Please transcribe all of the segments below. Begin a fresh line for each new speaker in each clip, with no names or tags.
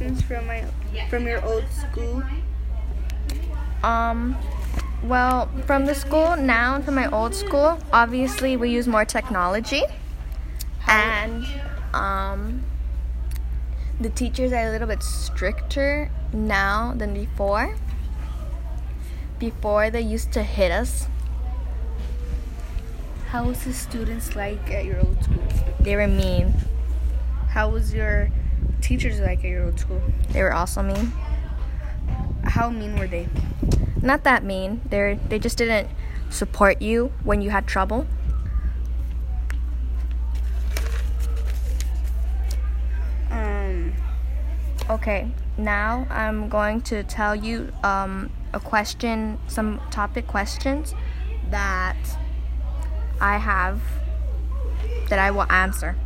lessons from my from your old school?
Um, well, from the school now from my old school, obviously we use more technology, and um, the teachers are a little bit stricter now than before. Before they used to hit us.
How was the students like at your old school?
They were mean.
How was your teachers like at your old school?
They were also mean.
How mean were they?
Not that mean. They they just didn't support you when you had trouble.
Um,
Okay, now I'm going to tell you um, a question, some topic questions that I have that I will answer.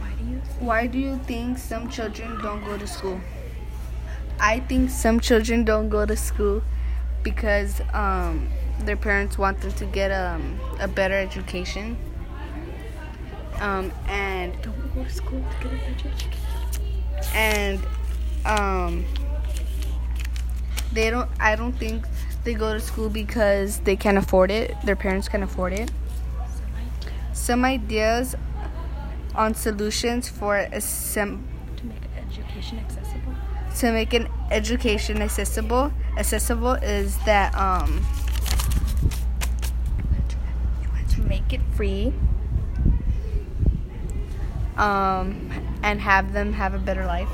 Why do you?
Why do you think some children don't go to school? I think some children don't go to school because um, their parents want them to get um, a better education. Um, and
Don't go to school to get a better education.
and um, they don't. I don't think they go to school because they can't afford it. Their parents can't afford it. Some ideas on solutions for a sem-
To make education accessible.
to make an education accessible accessible is that um
To make it free.
um and have them have a better life